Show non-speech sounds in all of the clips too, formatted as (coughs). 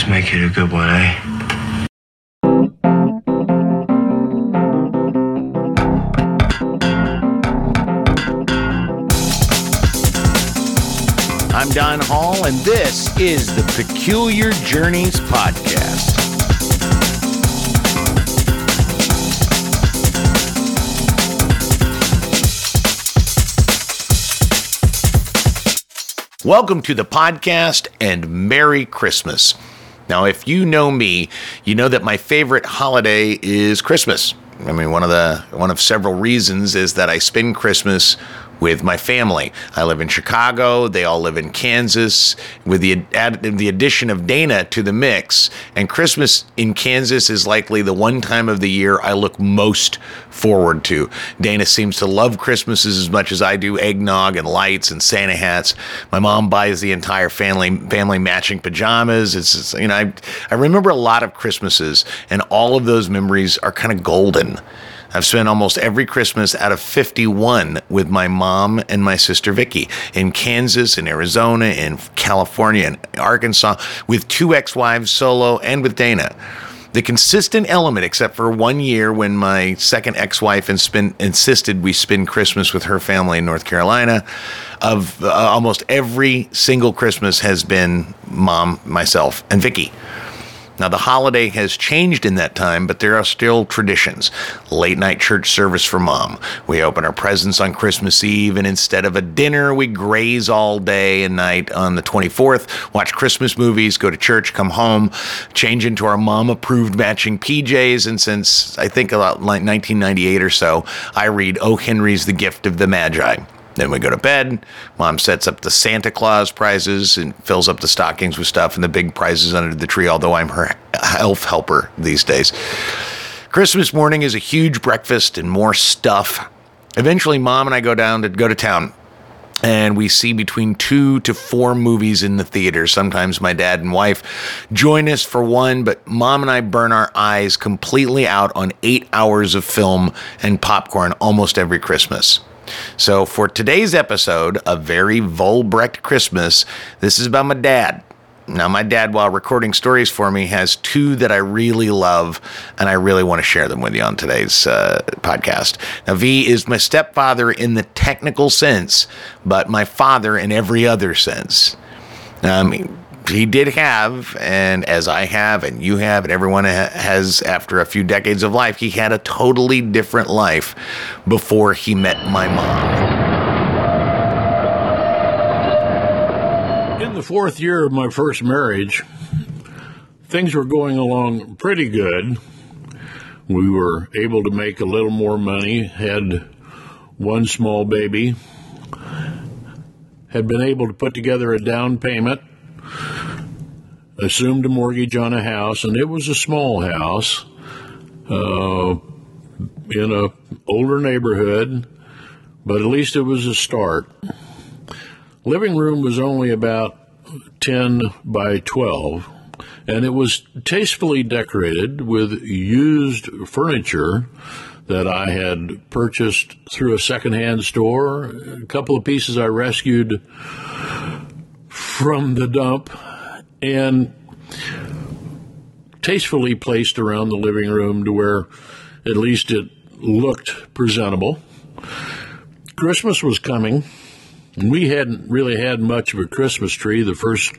must make it a good one, eh? I'm Don Hall, and this is the Peculiar Journeys Podcast. Welcome to the podcast and Merry Christmas. Now, if you know me, you know that my favorite holiday is Christmas. I mean, one of the one of several reasons is that I spend Christmas with my family. I live in Chicago. They all live in Kansas. With the add, the addition of Dana to the mix, and Christmas in Kansas is likely the one time of the year I look most forward to. Dana seems to love Christmases as much as I do eggnog and lights and Santa hats. My mom buys the entire family family matching pajamas. It's, it's you know I I remember a lot of Christmases, and all of those memories are kind of golden. I've spent almost every Christmas out of 51 with my mom and my sister Vicky in Kansas, in Arizona, in California, in Arkansas, with two ex wives solo and with Dana. The consistent element, except for one year when my second ex wife insisted we spend Christmas with her family in North Carolina, of uh, almost every single Christmas has been mom, myself, and Vicky. Now, the holiday has changed in that time, but there are still traditions. Late night church service for mom. We open our presents on Christmas Eve, and instead of a dinner, we graze all day and night on the 24th, watch Christmas movies, go to church, come home, change into our mom approved matching PJs. And since I think about 1998 or so, I read O. Henry's The Gift of the Magi. Then we go to bed. Mom sets up the Santa Claus prizes and fills up the stockings with stuff and the big prizes under the tree, although I'm her elf helper these days. Christmas morning is a huge breakfast and more stuff. Eventually, mom and I go down to go to town and we see between two to four movies in the theater. Sometimes my dad and wife join us for one, but mom and I burn our eyes completely out on eight hours of film and popcorn almost every Christmas. So, for today's episode, A Very Volbrecht Christmas, this is about my dad. Now, my dad, while recording stories for me, has two that I really love, and I really want to share them with you on today's uh, podcast. Now, V is my stepfather in the technical sense, but my father in every other sense. Um, he did have, and as I have, and you have, and everyone has after a few decades of life, he had a totally different life before he met my mom. In the fourth year of my first marriage, things were going along pretty good. We were able to make a little more money, had one small baby, had been able to put together a down payment assumed a mortgage on a house, and it was a small house uh, in a older neighborhood, but at least it was a start. Living room was only about 10 by 12, and it was tastefully decorated with used furniture that I had purchased through a secondhand store, a couple of pieces I rescued from the dump and tastefully placed around the living room to where at least it looked presentable. Christmas was coming, and we hadn't really had much of a Christmas tree the first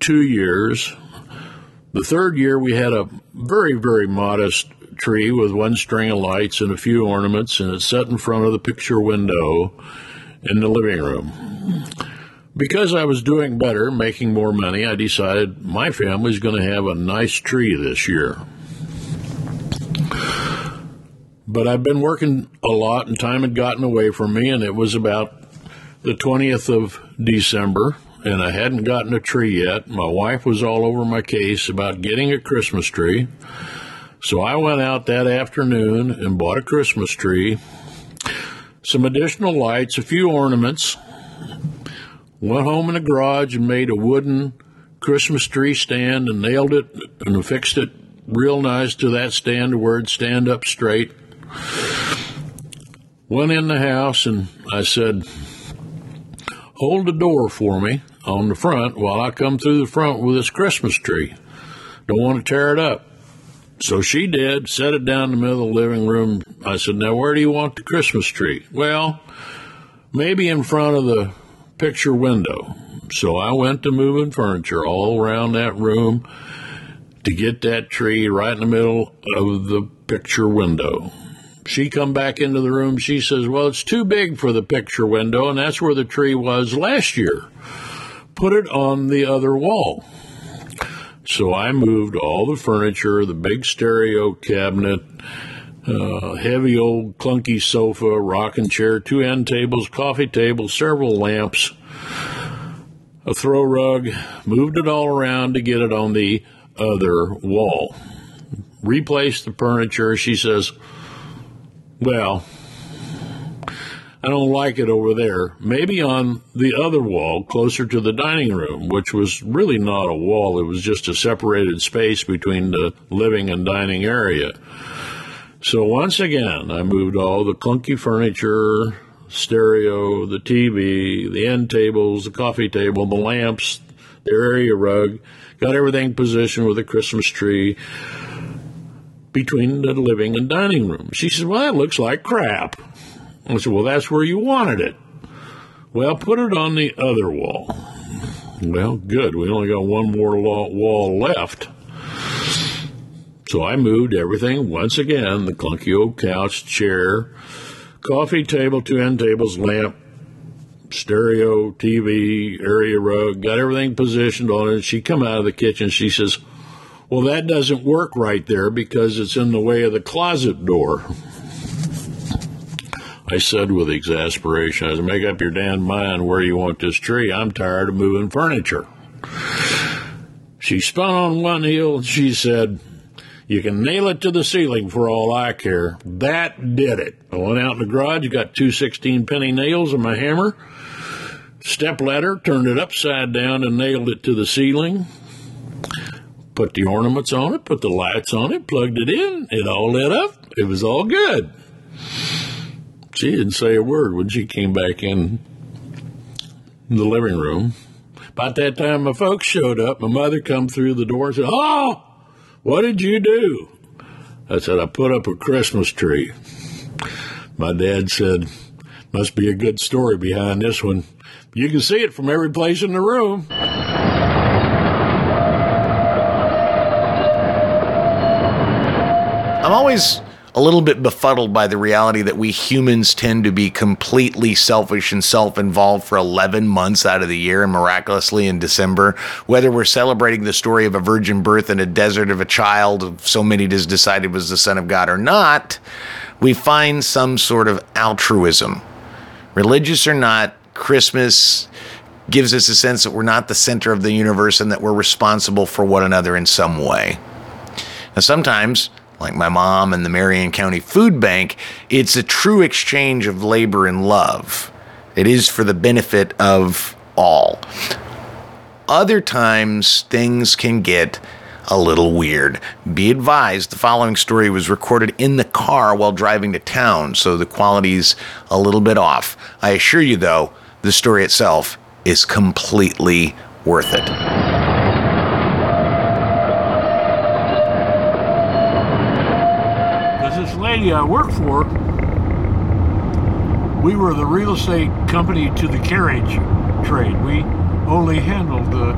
two years. The third year, we had a very, very modest tree with one string of lights and a few ornaments, and it's set in front of the picture window in the living room. Because I was doing better, making more money, I decided my family's going to have a nice tree this year. But I've been working a lot and time had gotten away from me, and it was about the 20th of December, and I hadn't gotten a tree yet. My wife was all over my case about getting a Christmas tree. So I went out that afternoon and bought a Christmas tree, some additional lights, a few ornaments, Went home in the garage and made a wooden Christmas tree stand and nailed it and affixed it real nice to that stand where it'd stand up straight. Went in the house and I said, Hold the door for me on the front while I come through the front with this Christmas tree. Don't want to tear it up. So she did, set it down in the middle of the living room. I said, Now, where do you want the Christmas tree? Well, maybe in front of the picture window. So I went to moving furniture all around that room to get that tree right in the middle of the picture window. She come back into the room. She says, "Well, it's too big for the picture window, and that's where the tree was last year. Put it on the other wall." So I moved all the furniture, the big stereo cabinet, uh, heavy old clunky sofa, rocking chair, two end tables, coffee table, several lamps, a throw rug, moved it all around to get it on the other wall. Replaced the furniture. She says, Well, I don't like it over there. Maybe on the other wall, closer to the dining room, which was really not a wall, it was just a separated space between the living and dining area. So once again, I moved all the clunky furniture, stereo, the TV, the end tables, the coffee table, the lamps, the area rug, got everything positioned with a Christmas tree between the living and dining room. She said, Well, that looks like crap. I said, Well, that's where you wanted it. Well, put it on the other wall. Well, good. We only got one more wall left. So I moved everything once again the clunky old couch, chair, coffee table, two end tables, lamp, stereo, TV, area rug, got everything positioned on it. She come out of the kitchen. She says, well, that doesn't work right there because it's in the way of the closet door. I said with exasperation, I said, make up your damn mind where you want this tree. I'm tired of moving furniture. She spun on one heel and she said, you can nail it to the ceiling for all I care. That did it. I went out in the garage, got two 16 penny nails and my hammer, step ladder, turned it upside down and nailed it to the ceiling. Put the ornaments on it, put the lights on it, plugged it in, it all lit up. It was all good. She didn't say a word when she came back in the living room. About that time, my folks showed up. My mother come through the door and said, "Oh, what did you do?" I said, "I put up a Christmas tree." My dad said, "Must be a good story behind this one. You can see it from every place in the room." I'm always a little bit befuddled by the reality that we humans tend to be completely selfish and self involved for 11 months out of the year and miraculously in December. Whether we're celebrating the story of a virgin birth in a desert of a child so many has decided was the Son of God or not, we find some sort of altruism. Religious or not, Christmas gives us a sense that we're not the center of the universe and that we're responsible for one another in some way. Now, sometimes like my mom and the Marion County Food Bank, it's a true exchange of labor and love. It is for the benefit of all. Other times, things can get a little weird. Be advised, the following story was recorded in the car while driving to town, so the quality's a little bit off. I assure you, though, the story itself is completely worth it. Lady I worked for, we were the real estate company to the carriage trade. We only handled the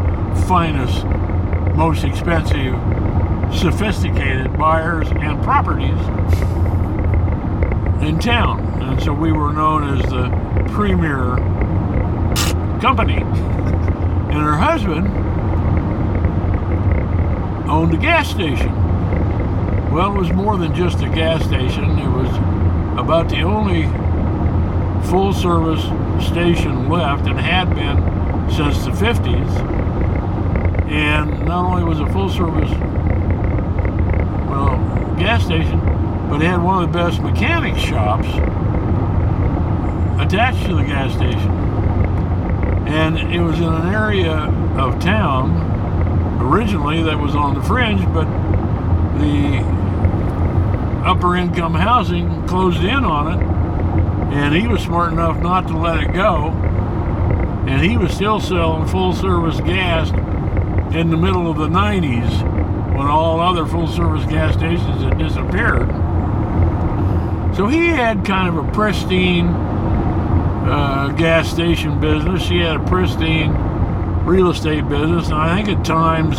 finest, most expensive, sophisticated buyers and properties in town. And so we were known as the premier company. And her husband owned a gas station. Well, it was more than just a gas station. It was about the only full service station left and had been since the 50s. And not only was it a full service, well, gas station, but it had one of the best mechanic shops attached to the gas station. And it was in an area of town originally that was on the fringe, but the upper income housing closed in on it, and he was smart enough not to let it go. And he was still selling full service gas in the middle of the 90s when all other full service gas stations had disappeared. So he had kind of a pristine uh, gas station business. She had a pristine real estate business, and I think at times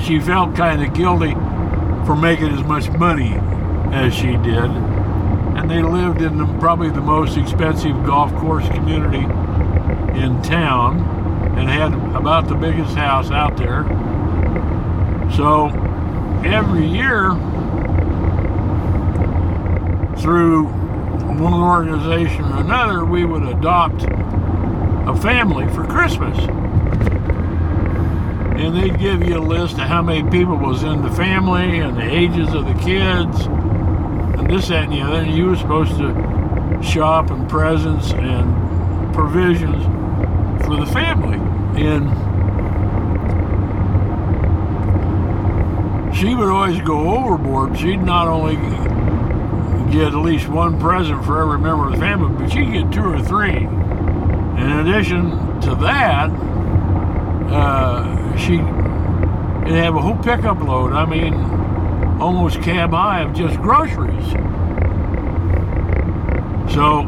(coughs) she felt kind of guilty for making as much money as she did. And they lived in the, probably the most expensive golf course community in town and had about the biggest house out there. So every year, through one organization or another, we would adopt a family for Christmas. And they'd give you a list of how many people was in the family and the ages of the kids and this, that, and the other. And you were supposed to shop and presents and provisions for the family. And she would always go overboard. She'd not only get at least one present for every member of the family, but she'd get two or three. In addition to that, uh, she would have a whole pickup load. I mean, almost cab high of just groceries. So,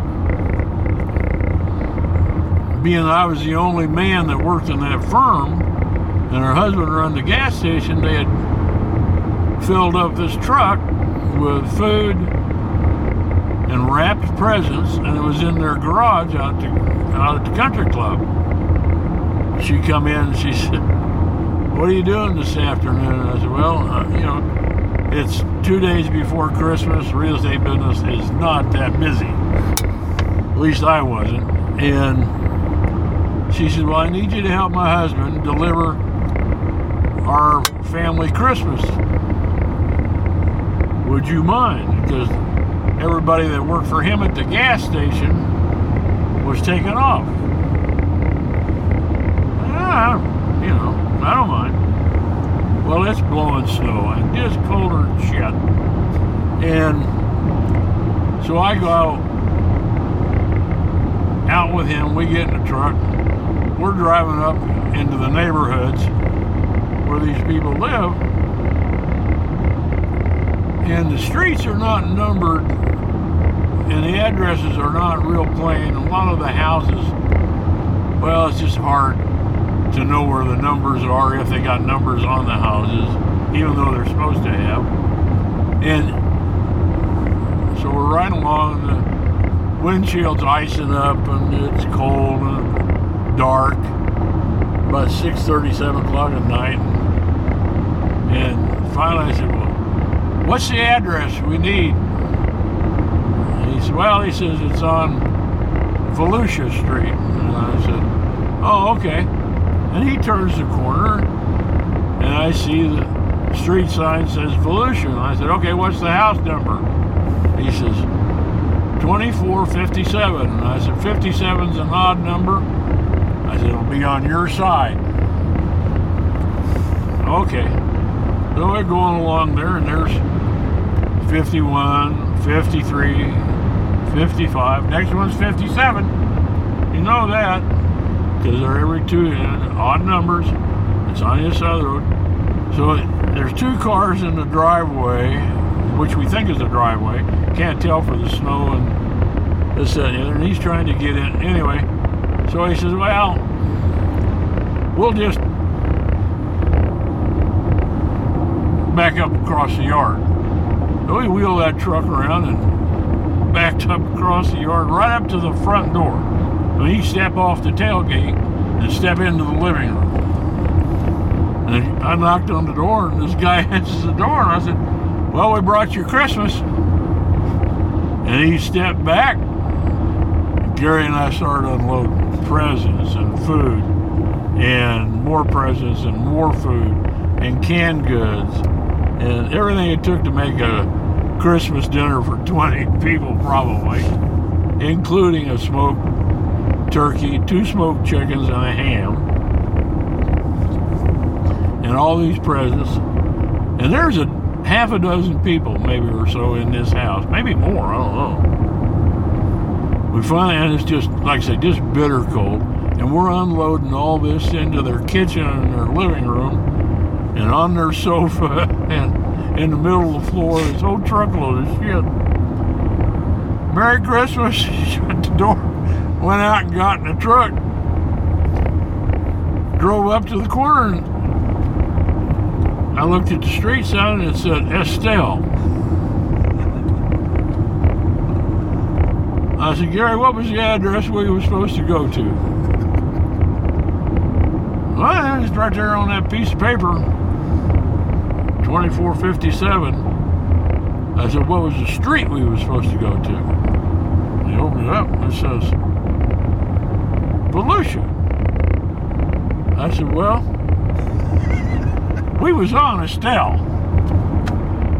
being I was the only man that worked in that firm, and her husband run the gas station, they had filled up this truck with food and wrapped presents, and it was in their garage out, to, out at the country club. She come in and she said, "What are you doing this afternoon?" And I said, "Well, uh, you know, it's two days before Christmas. Real estate business is not that busy. At least I wasn't." And she said, "Well, I need you to help my husband deliver our family Christmas. Would you mind?" Because everybody that worked for him at the gas station was taken off. Know, I don't mind. Well, it's blowing snow and it's colder than shit. And so I go out, out with him. We get in the truck. We're driving up into the neighborhoods where these people live. And the streets are not numbered and the addresses are not real plain. A lot of the houses, well, it's just hard to know where the numbers are if they got numbers on the houses, even though they're supposed to have. And so we're riding along, the windshield's icing up, and it's cold and dark. About 6:30, 7 o'clock at night, and finally I said, "Well, what's the address we need?" He said, well, he says it's on Volusia Street. And I said, oh, okay. And he turns the corner, and I see the street sign says Volusia. I said, okay, what's the house number? He says, 2457. And I said, 57's an odd number. I said, it'll be on your side. Okay. So we're going along there, and there's 51, 53, 55. Next one's 57. You know that because they're every two uh, odd numbers. It's on this other road. So there's two cars in the driveway, which we think is the driveway. Can't tell for the snow and this and the other. And he's trying to get in anyway. So he says, "Well, we'll just back up across the yard." So we wheel that truck around and backed up across the yard right up to the front door. So he step off the tailgate and step into the living room. And I knocked on the door, and this guy (laughs) answers the door, and I said, "Well, we brought you Christmas." And he stepped back. Gary and I started unloading presents and food, and more presents and more food, and canned goods, and everything it took to make a Christmas dinner for (laughs) 20 people, probably, including a smoked turkey, two smoked chickens, and a ham, and all these presents. And there's a half a dozen people, maybe or so, in this house, maybe more. I don't know. We finally, and it's just like I say, just bitter cold, and we're unloading all this into their kitchen and their living room. and on their (laughs) sofa and in the middle of the floor, this whole truckload of shit. Merry Christmas. (laughs) Shut the door, went out and got in the truck, drove up to the corner, and I looked at the street sign and it said Estelle. I said, Gary, what was the address we were supposed to go to? Well, it's right there on that piece of paper. 2457. I said, what was the street we were supposed to go to? He opened it up and it says, Volusia. I said, well, we was on Estelle.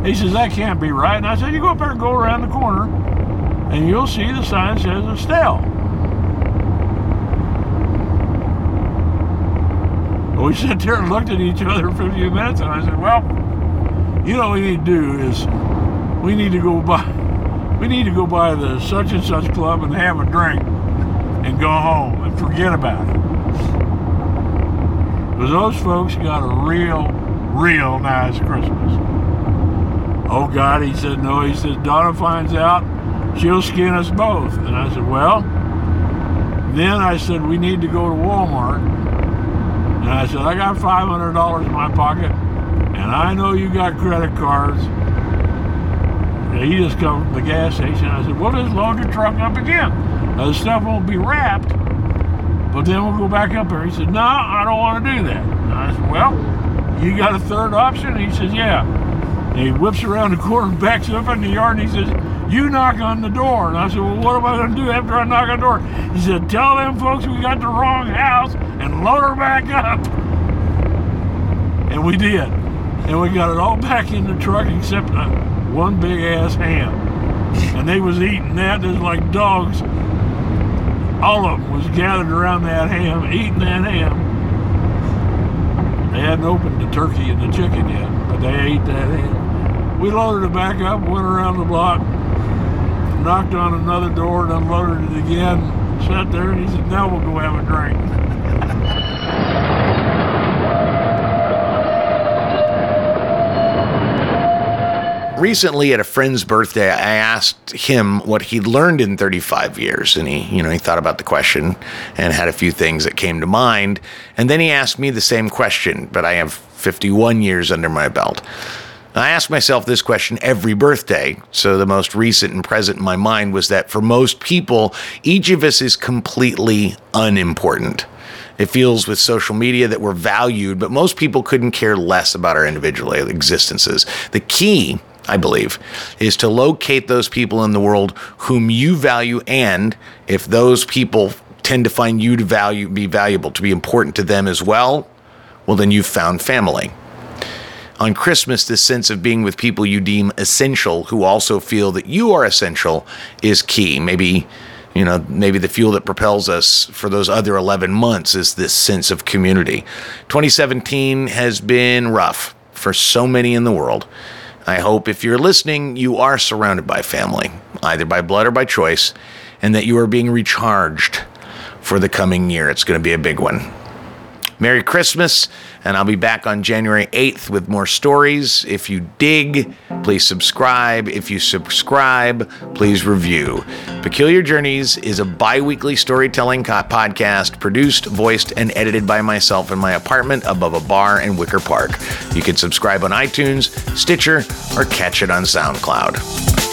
He says, that can't be right. And I said, you go up there and go around the corner and you'll see the sign says Estelle. We sat there and looked at each other for a few minutes, and I said, "Well, you know what we need to do is we need to go by, we need to go by the such and such club and have a drink, and go home and forget about it." But those folks got a real, real nice Christmas. Oh God, he said, no, he said, Donna finds out, she'll skin us both. And I said, well, then I said, we need to go to Walmart. And I said, I got $500 in my pocket, and I know you got credit cards. And he just come from the gas station. I said, well, just load the truck up again. Now, the stuff won't be wrapped, but then we'll go back up there. He said, no, I don't want to do that. And I said, well, you got a third option? He says, yeah. And he whips around the corner backs up in the yard and he says, You knock on the door. And I said, Well, what am I going to do after I knock on the door? He said, Tell them folks we got the wrong house and load her back up. And we did. And we got it all back in the truck except uh, one big ass ham. And they was eating that just like dogs. All of them was gathered around that ham, eating that ham. They hadn't opened the turkey and the chicken yet, but they ate that ham. We loaded it back up, went around the block, knocked on another door, and unloaded it again. Sat there, and he said, "Now we'll go have a drink." Recently at a friend's birthday i asked him what he'd learned in 35 years and he you know he thought about the question and had a few things that came to mind and then he asked me the same question but i have 51 years under my belt I ask myself this question every birthday. So the most recent and present in my mind was that for most people, each of us is completely unimportant. It feels with social media that we're valued, but most people couldn't care less about our individual existences. The key, I believe, is to locate those people in the world whom you value, and if those people tend to find you to value, be valuable, to be important to them as well, well, then you've found family on Christmas, this sense of being with people you deem essential who also feel that you are essential is key. Maybe, you know, maybe the fuel that propels us for those other 11 months is this sense of community. 2017 has been rough for so many in the world. I hope if you're listening, you are surrounded by family, either by blood or by choice, and that you are being recharged for the coming year. It's going to be a big one. Merry Christmas, and I'll be back on January 8th with more stories. If you dig, please subscribe. If you subscribe, please review. Peculiar Journeys is a bi weekly storytelling co- podcast produced, voiced, and edited by myself in my apartment above a bar in Wicker Park. You can subscribe on iTunes, Stitcher, or catch it on SoundCloud.